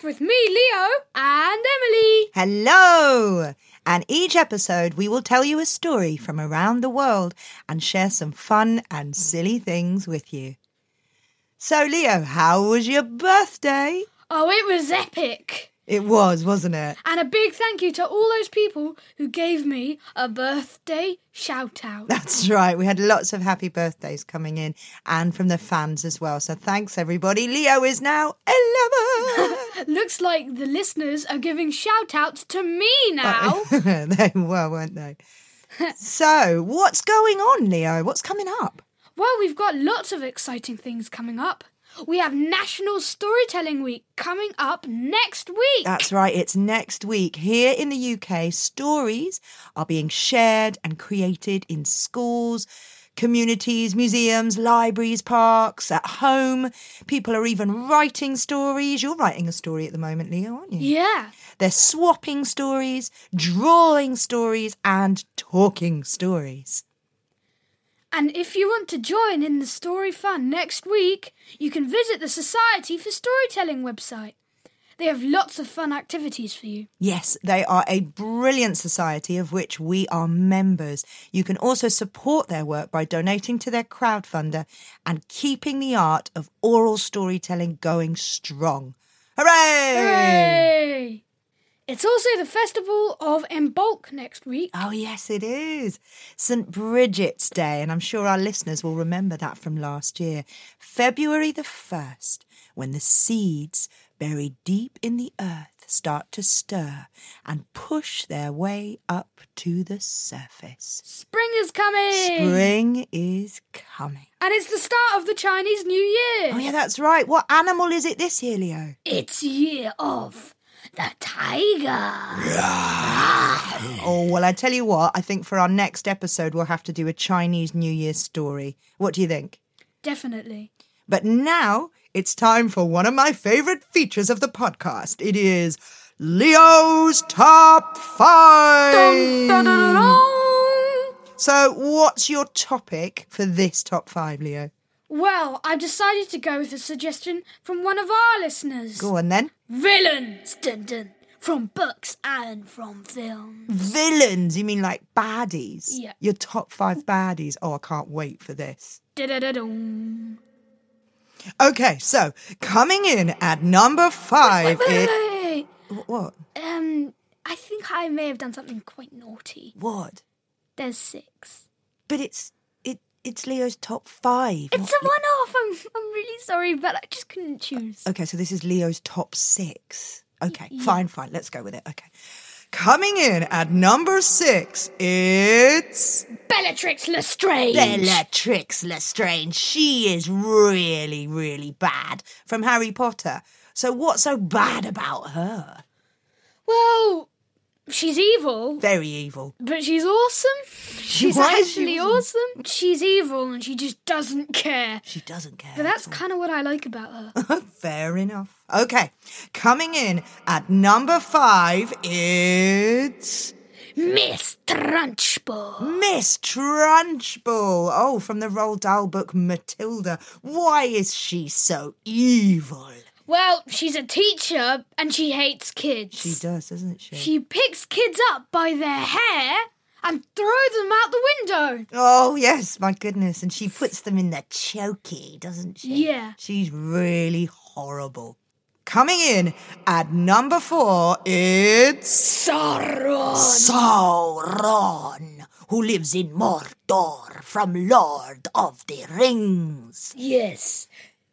Podcast with me, Leo, and Emily. Hello! And each episode, we will tell you a story from around the world and share some fun and silly things with you. So, Leo, how was your birthday? Oh, it was epic. It was, wasn't it? And a big thank you to all those people who gave me a birthday shout out. That's right. We had lots of happy birthdays coming in and from the fans as well. So, thanks everybody. Leo is now 11. Looks like the listeners are giving shout outs to me now. they were, weren't they? so, what's going on, Leo? What's coming up? well, we've got lots of exciting things coming up. We have National Storytelling Week coming up next week. That's right, it's next week. Here in the UK, stories are being shared and created in schools, communities, museums, libraries, parks, at home. People are even writing stories. You're writing a story at the moment, Leo, aren't you? yeah. They're swapping stories, drawing stories, and talking stories. And if you want to join in the story fun next week, you can visit the Society for Storytelling website. They have lots of fun activities for you. Yes, they are a brilliant society of which we are members. You can also support their work by donating to their crowdfunder and keeping the art of oral storytelling going strong. Hooray! Hooray! It's also the Festival of Imbolc next week. Oh, yes, it is. St. Bridget's Day, and I'm sure our listeners will remember that from last year. February the 1st, when the seeds buried deep in the earth start to stir and push their way up to the surface. Spring is coming! Spring is coming. And it's the start of the Chinese New Year. Oh, yeah, that's right. What animal is it this year, Leo? It's year of the tiger. Oh, well, I tell you what, I think for our next episode, we'll have to do a Chinese New Year story. What do you think? Definitely. But now it's time for one of my favorite features of the podcast. It is Leo's Top 5. Dun-dun-dun-dun. So, what's your topic for this top 5, Leo? Well, I've decided to go with a suggestion from one of our listeners. Go on then. Villains, dun dun, from books and from film. Villains, you mean like baddies? Yeah. Your top 5 baddies. Oh, I can't wait for this. Da-da-da-dum. Okay, so coming in at number 5 Wait, is. wait, wait, What? Um, I think I may have done something quite naughty. What? There's six. But it's. It It's Leo's top 5. It's a one-off. I'm, I'm really sorry, but I just couldn't choose. Okay, so this is Leo's top six. Okay, fine, fine. Let's go with it. Okay. Coming in at number six, it's Bellatrix Lestrange. Bellatrix Lestrange. She is really, really bad from Harry Potter. So, what's so bad about her? Well, she's evil, Very evil. but she's awesome. She's Why is she actually awesome. She's evil and she just doesn't care. She doesn't care. But that's kind of what I like about her. Fair enough. Okay, coming in at number five, it's Miss Trunchbull. Miss Trunchbull. Oh, from the Roald Dahl book Matilda. Why is she so evil? Well, she's a teacher and she hates kids. She does, doesn't she? She picks kids up by their hair and throws them out the window. Oh, yes, my goodness. And she puts them in the chokey, doesn't she? Yeah. She's really horrible. Coming in at number four, it's Sauron. Sauron, who lives in Mordor from Lord of the Rings. Yes.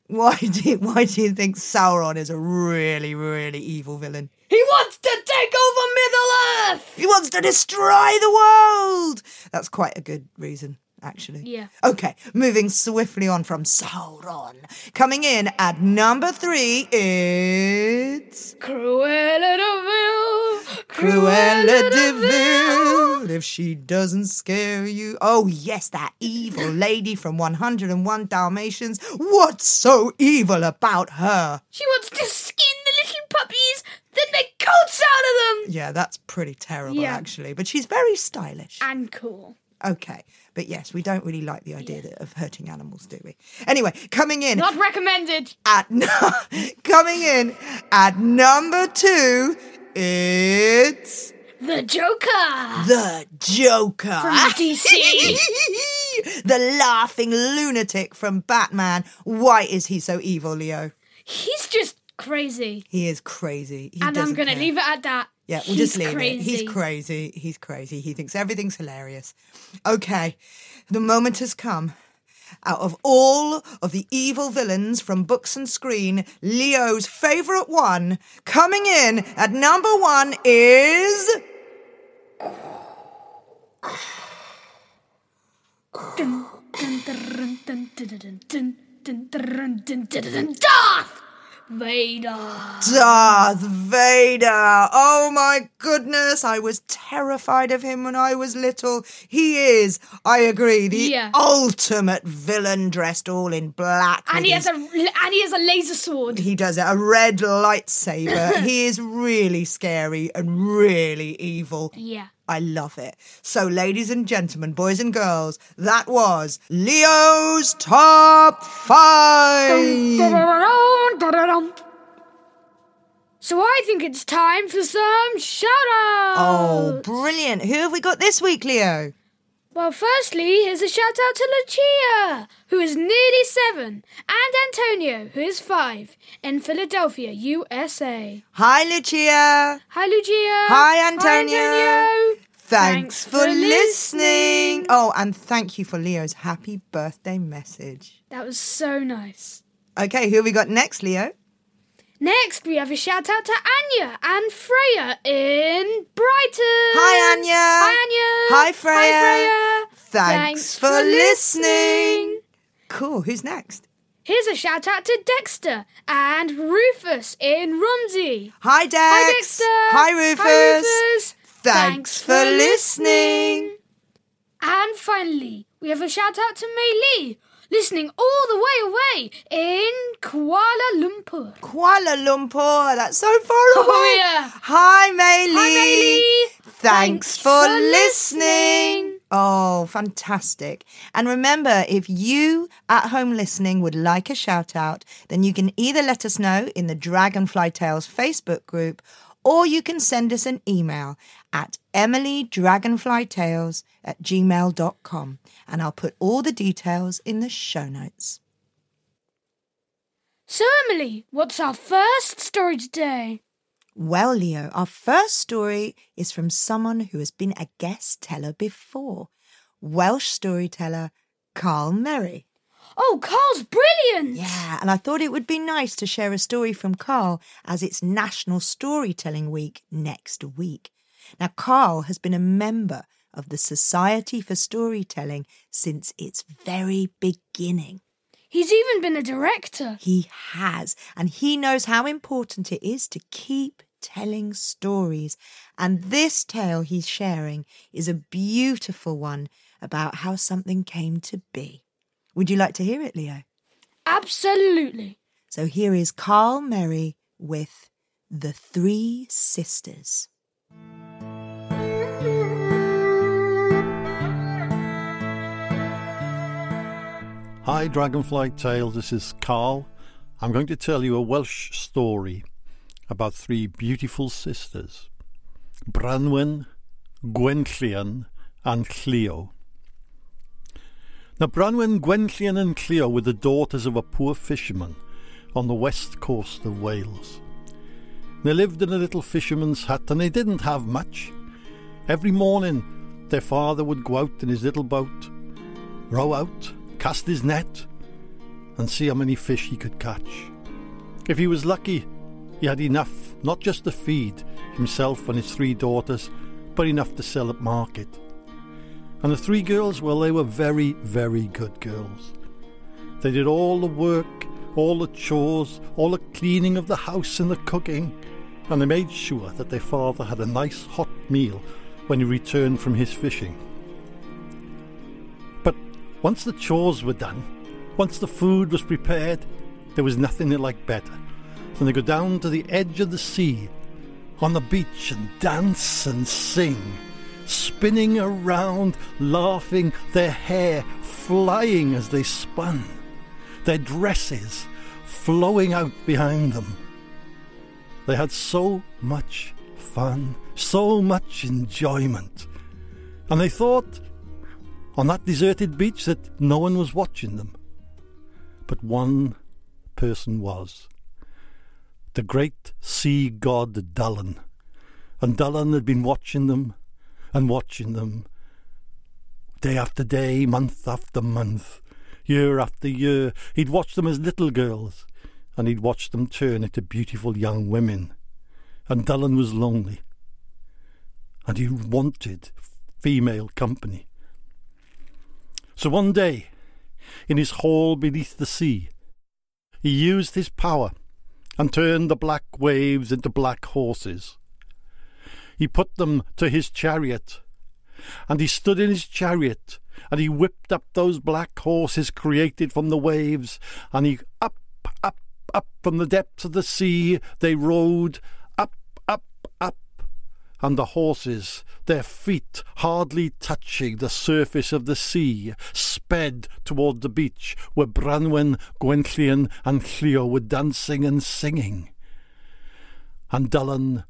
Why do you, why do you think Sauron is a really, really evil villain? He wants to take over Middle Earth. He wants to destroy the world. That's quite a good reason, actually. Yeah. Okay, moving swiftly on from Sauron. Coming in at number three, it's Cruella de Vil. Cruella de Vil. If she doesn't scare you. Oh, yes, that evil lady from 101 Dalmatians. What's so evil about her? She wants to skin the little puppies, then make coats out of them. Yeah, that's pretty terrible, Yeah. actually. But she's very stylish. And cool. Okay. But yes, we don't really like the idea that- of hurting animals, do we? Anyway, coming in Not recommended. at coming in at number two, it's The Joker the Joker. from the DC. the laughing lunatic from Batman. Why is he so evil, Leo? He's just crazy. He is crazy. He and I'm going to leave it at that. Yeah, we'll He's just leave crazy. it. He's crazy. He's crazy. He thinks everything's hilarious. Okay, the moment has come. Out of all of the evil villains from books and screen, Leo's favourite one coming in at number one is. Darth! Vader. Darth Vader. Oh my goodness, I was terrified of him when I was little. He is, I agree, the Yeah. ultimate villain dressed all in black. And he his has a and he has a laser sword. He does it. A red lightsaber. he is really scary and really evil. Yeah. I love it. So, ladies and gentlemen, boys and girls, that was Leo's top five. So I think it's time for some shout outs. Oh, brilliant. Who have we got this week, Leo? Well, firstly, here's a shout out to Lucia, who is nearly seven, and Antonio, who is five, in Philadelphia, USA. Hi, Lucia. Hi, Lucia. Hi, Antonio. Hi, Antonio. Thanks, for, listening. Oh, and thank you for Leo's happy birthday message. That was so nice. Okay, who have we got next, Leo? Next, we have a shout out to Anya and Freya in Brighton. Hi, Anya. Hi, Anya. Hi, Freya. Hi, Freya. Thanks, for, listening. Cool. Who's next? Here's a shout out to Dexter and Rufus in Romsey. Hi, Dex. Hi, Dexter. Hi, Rufus. Hi, Rufus. Thanks, for listening. And finally, we have a shout out to Mei Lee, listening all the way away in Kuala Lumpur. Kuala Lumpur. That's so far oh, away. Oh, yeah. Hi, Mei Lee. Hi, Mei Lee. Thanks, for, listening. Oh, fantastic. And remember, if you at home listening would like a shout out, then you can either let us know in the Dragonfly Tales Facebook group or you can send us an email at emilydragonflytales at gmail.com and I'll put all the details in the show notes. So, Emily, what's our first story today? Well, Leo, our first story is from someone who has been a guest teller before Welsh storyteller Carl Merry. Oh, Carl's brilliant! Yeah, and I thought it would be nice to share a story from Carl as it's National Storytelling Week next week. Now, Carl has been a member of the Society for Storytelling since its very beginning. He's even been a director. He has, and he knows how important it is to keep telling stories. And this tale he's sharing is a beautiful one about how something came to be. Would you like to hear it, Leo? Absolutely. So here is Carl Merry with The Three Sisters. Hi, Dragonfly Tales. This is Carl. I'm going to tell you a Welsh story about three beautiful sisters Branwen, Gwenllian, and Llio. Now, Branwen, Gwenllian, and Llio were the daughters of a poor fisherman on the west coast of Wales. They lived in a little fisherman's hut and they didn't have much. Every morning, their father would go out in his little boat, row out, cast his net, and see how many fish he could catch. If he was lucky, he had enough not just to feed himself and his three daughters, but enough to sell at market. And the three girls, well, they were very, very good girls. They did all the work, all the chores, all the cleaning of the house and the cooking, and they made sure that their father had a nice hot meal when he returned from his fishing. Once the chores were done, once the food was prepared, there was nothing they liked better than to go down to the edge of the sea, on the beach, and dance and sing, spinning around, laughing, their hair flying as they spun, their dresses flowing out behind them. They had so much fun, so much enjoyment, and they thought on that deserted beach that no one was watching them. But one person was the great sea god Dylan. And Dylan had been watching them and watching them day after day, month after month, year after year. He'd watched them as little girls and he'd watched them turn into beautiful young women. And Dylan was lonely and he wanted female company. So one day, in his hall beneath the sea, he used his power and turned the black waves into black horses. He put them to his chariot, and he stood in his chariot, and he whipped up those black horses created from the waves, and he up, up, up from the depths of the sea they rode, and the horses, their feet hardly touching the surface of the sea, sped toward the beach where Branwen, Gwenllian, and Llio were dancing and singing. And Dylan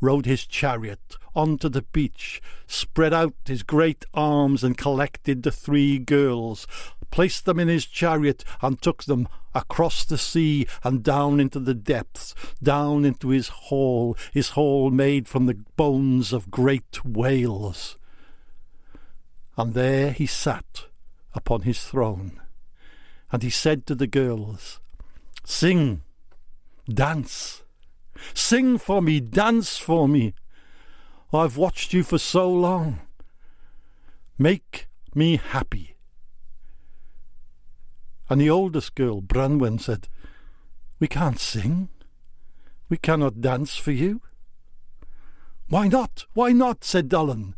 rode his chariot onto the beach, spread out his great arms, and collected the three girls, placed them in his chariot, and took them across the sea and down into the depths, down into his hall, his hall made from the bones of great whales. And there he sat upon his throne, and he said to the girls, Sing, dance, sing for me, dance for me. I've watched you for so long. Make me happy. And the oldest girl, Branwen, said, We can't sing. We cannot dance for you. Why not? Why not? said Dylan.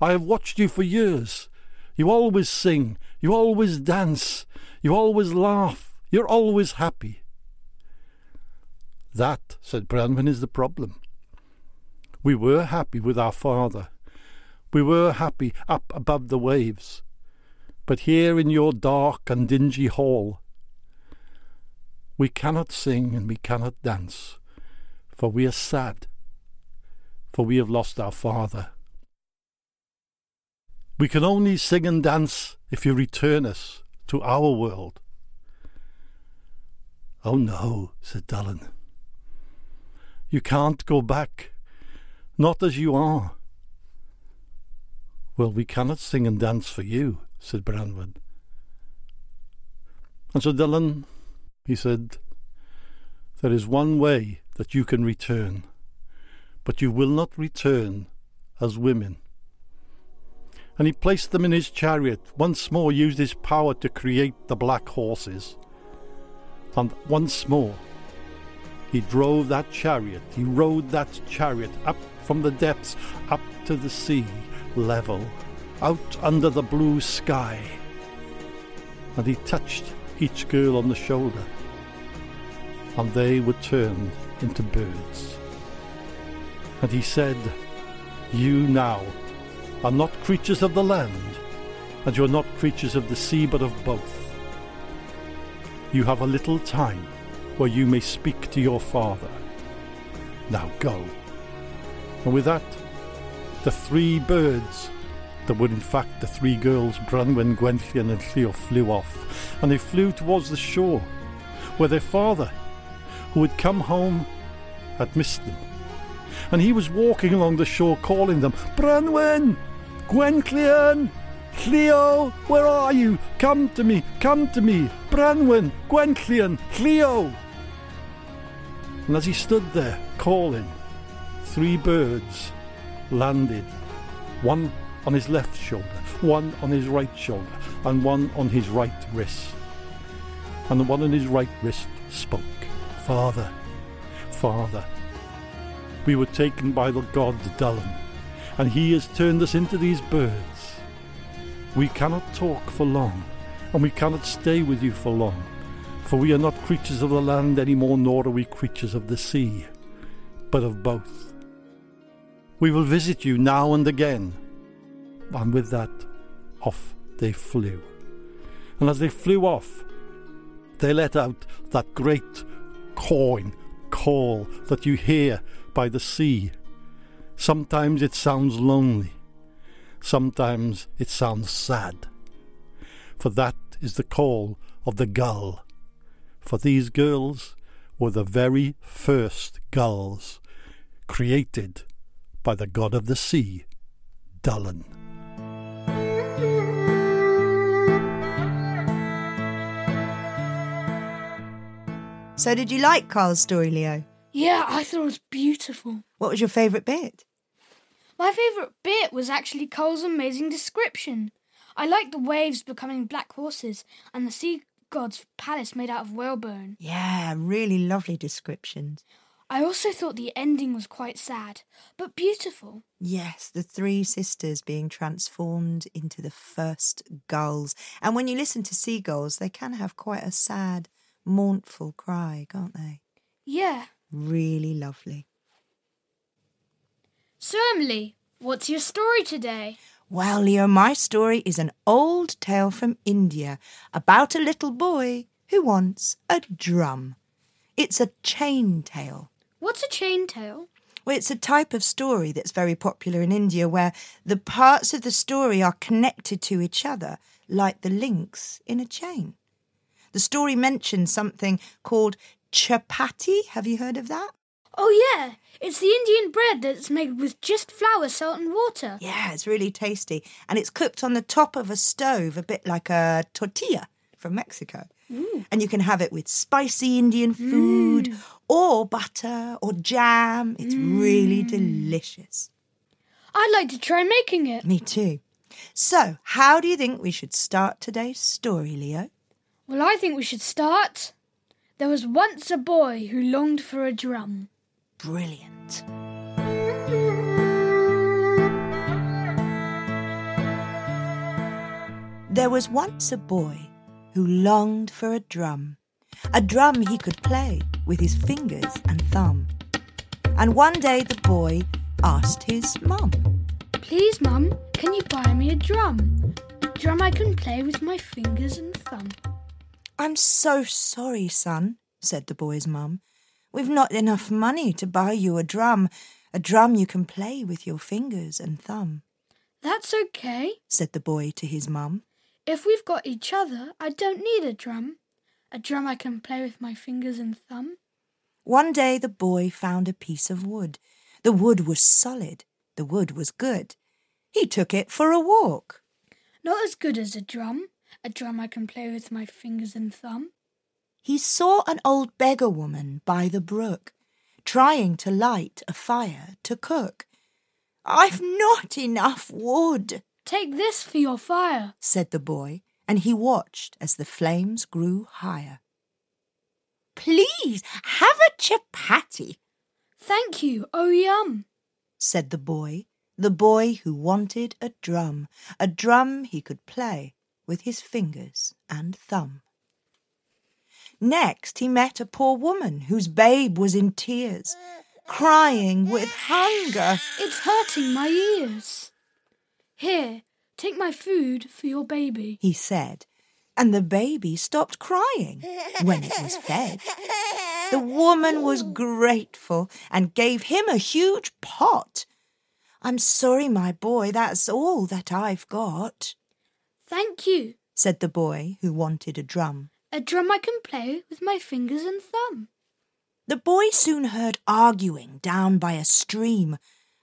I have watched you for years. You always sing. You always dance. You always laugh. You're always happy. That, said Branwen, is the problem. We were happy with our father. We were happy up above the waves. But here in your dark and dingy hall, we cannot sing and we cannot dance, for we are sad, for we have lost our father. We can only sing and dance if you return us to our world. Oh no, said Dylan. You can't go back, not as you are. Well, we cannot sing and dance for you, said Branwen. And so Dylan, he said, there is one way that you can return, but you will not return as women. And he placed them in his chariot, once more used his power to create the black horses. And once more he drove that chariot, he rode that chariot up from the depths, up to the sea level, out under the blue sky. And he touched each girl on the shoulder, and they were turned into birds. And he said, You now are not creatures of the land, and you are not creatures of the sea, but of both. You have a little time where you may speak to your Father. Now go. And with that, the three birds that were in fact the three girls, Branwen, Gwenllian, and Llio, flew off, and they flew towards the shore, where their father, who had come home, had missed them. And he was walking along the shore calling them, Branwen, Gwenllian, Llio, where are you? Come to me, come to me, Branwen, Gwenllian, Llio. And as he stood there calling, three birds landed, one on his left shoulder, one on his right shoulder, and one on his right wrist. And the one on his right wrist spoke, Father, Father, we were taken by the god Dylan, and he has turned us into these birds. We cannot talk for long, and we cannot stay with you for long for we are not creatures of the land any more, nor are we creatures of the sea, but of both. We will visit you now and again, And with that, off they flew. And as they flew off, they let out that great cawing call that you hear by the sea. Sometimes it sounds lonely, sometimes it sounds sad. For that is the call of the gull. For these girls were the very first gulls created by the god of the sea, Dylan. So, did you like Carl's story, Leo? Yeah, I thought it was beautiful. What was your favourite bit? My favourite bit was actually Carl's amazing description. I liked the waves becoming black horses and the sea god's palace made out of whalebone. Yeah, really lovely descriptions. I also thought the ending was quite sad, but beautiful. Yes, the three sisters being transformed into the first gulls. And when you listen to seagulls, they can have quite a sad, mournful cry, can't they? Yeah. Really lovely. So, Emily, what's your story today? Well, Leo, my story is an old tale from India about a little boy who wants a drum. It's a chain tale. What's a chain tale? Well, it's a type of story that's very popular in India where the parts of the story are connected to each other like the links in a chain. The story mentions something called chapati. Have you heard of that? Oh, yeah. It's the Indian bread that's made with just flour, salt, and water. Yeah, it's really tasty. And it's cooked on the top of a stove, a bit like a tortilla from Mexico. And you can have it with spicy Indian food mm. or butter or jam. It's really mm. delicious. I'd like to try making it. Me too. So, how do you think we should start today's story, Leo? Well, I think we should start. There was once a boy who longed for a drum. Brilliant. There was once a boy who longed for a drum, a drum he could play with his fingers and thumb. And one day the boy asked his mum, Please, Mum, can you buy me a drum? A drum I can play with my fingers and thumb. I'm so sorry, son, said the boy's mum. We've not enough money to buy you a drum, a drum you can play with your fingers and thumb, That's okay. said the boy to his mum. If we've got each other, I don't need a drum. A drum I can play with my fingers and thumb. One day the boy found a piece of wood. The wood was solid, the wood was good. He took it for a walk. Not as good as a drum. A drum I can play with my fingers and thumb. He saw an old beggar woman by the brook, trying to light a fire to cook. I've not enough wood, Take this for your fire. said the boy, and he watched as the flames grew higher. Please have a chapati, Thank you. Oh, yum. said the boy, the boy who wanted a drum, a drum he could play with his fingers and thumb. Next, he met a poor woman whose babe was in tears, crying with hunger. It's hurting my ears. Here, take my food for your baby. He said, and the baby stopped crying when it was fed. The woman was grateful and gave him a huge pot. I'm sorry, my boy, that's all that I've got, Thank you. said the boy who wanted a drum. A drum I can play with my fingers and thumb. The boy soon heard arguing down by a stream.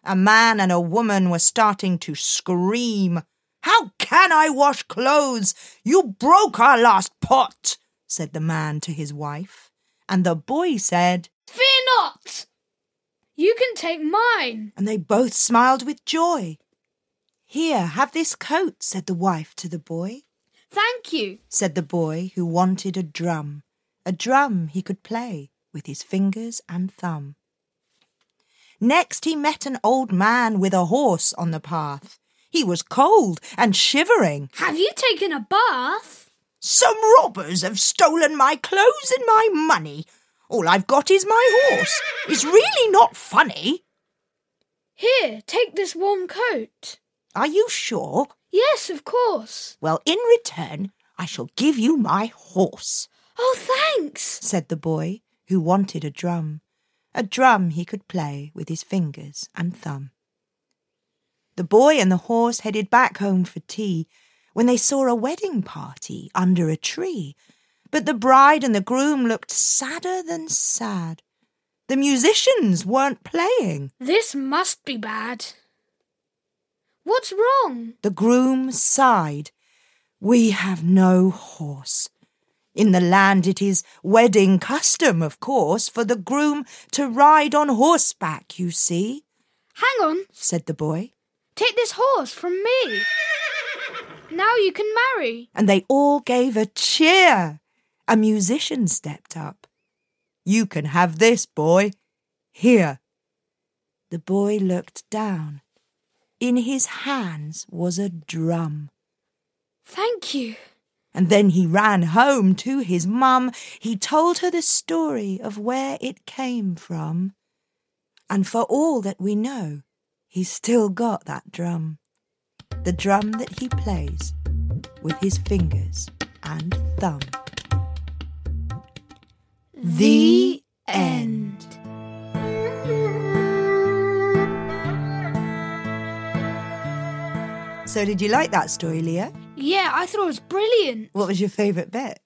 A man and a woman were starting to scream. How can I wash clothes? You broke our last pot, said the man to his wife. And the boy said, Fear not! You can take mine. and they both smiled with joy. Here, have this coat, said the wife to the boy. Thank you. said the boy who wanted a drum, a drum he could play with his fingers and thumb. Next he met an old man with a horse on the path. He was cold and shivering. Have you taken a bath? Some robbers have stolen my clothes and my money. All I've got is my horse. It's really not funny. Here, take this warm coat. Are you sure? Yes, of course. Well, in return, I shall give you my horse, Oh, thanks. said the boy, who wanted a drum. A drum he could play with his fingers and thumb. The boy and the horse headed back home for tea when they saw a wedding party under a tree. But the bride and the groom looked sadder than sad. The musicians weren't playing. This must be bad. What's wrong? The groom sighed. We have no horse. In the land it is wedding custom, of course, for the groom to ride on horseback, you see, Hang on. said the boy. Take this horse from me. Now you can marry. And they all gave a cheer. A musician stepped up. You can have this, boy. Here. The boy looked down. In his hands was a drum. Thank you. And then he ran home to his mum. He told her the story of where it came from. And for all that we know, he's still got that drum. The drum that he plays with his fingers and thumb. The end. So, did you like that story, Leo? Yeah, I thought it was brilliant. What was your favourite bit?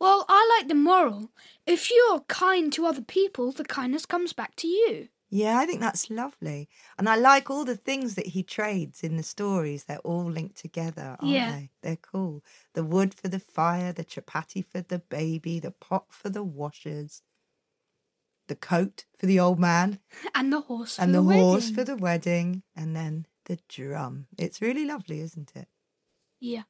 Well, I like the moral. If you're kind to other people, the kindness comes back to you. Yeah, I think that's lovely. And I like all the things that he trades in the stories. They're all linked together, aren't Yeah. they? They're cool. The wood for the fire, the chapati for the baby, the pot for the washers, the coat for the old man, And the horse for and the, the, horse for the wedding, and then the drum. It's really lovely, isn't it? Yeah.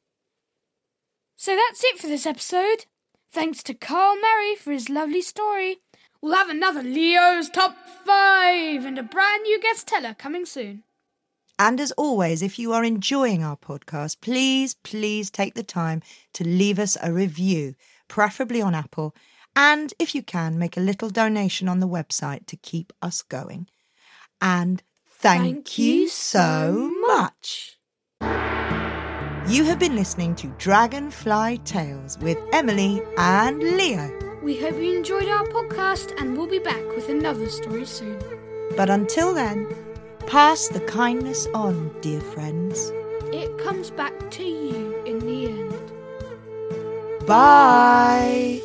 So that's it for this episode. Thanks to Carl Merry for his lovely story. We'll have another Leo's Top 5 and a brand new guest teller coming soon. And as always, if you are enjoying our podcast, please, please take the time to leave us a review, preferably on Apple. And if you can, make a little donation on the website to keep us going. And thank, you so much. You have been listening to Dragonfly Tales with Emily and Leo. We hope you enjoyed our podcast and we'll be back with another story soon. But until then, pass the kindness on, dear friends. It comes back to you in the end. Bye.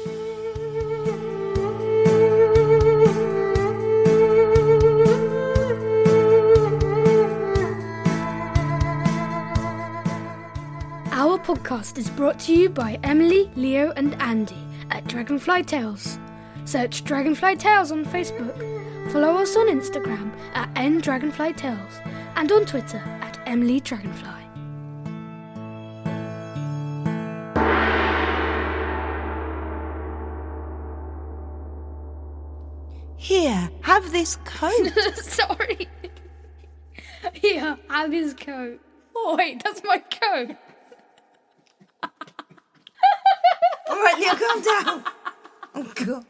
Podcast is brought to you by Emily, Leo, and Andy at Dragonfly Tales. Search Dragonfly Tales on Facebook, follow us on Instagram at ndragonfly tales, and on Twitter at Emily Dragonfly. Here, have this coat. Sorry. Here, have his coat. Oh wait, that's my coat. All right, Leo, calm down. Oh, God.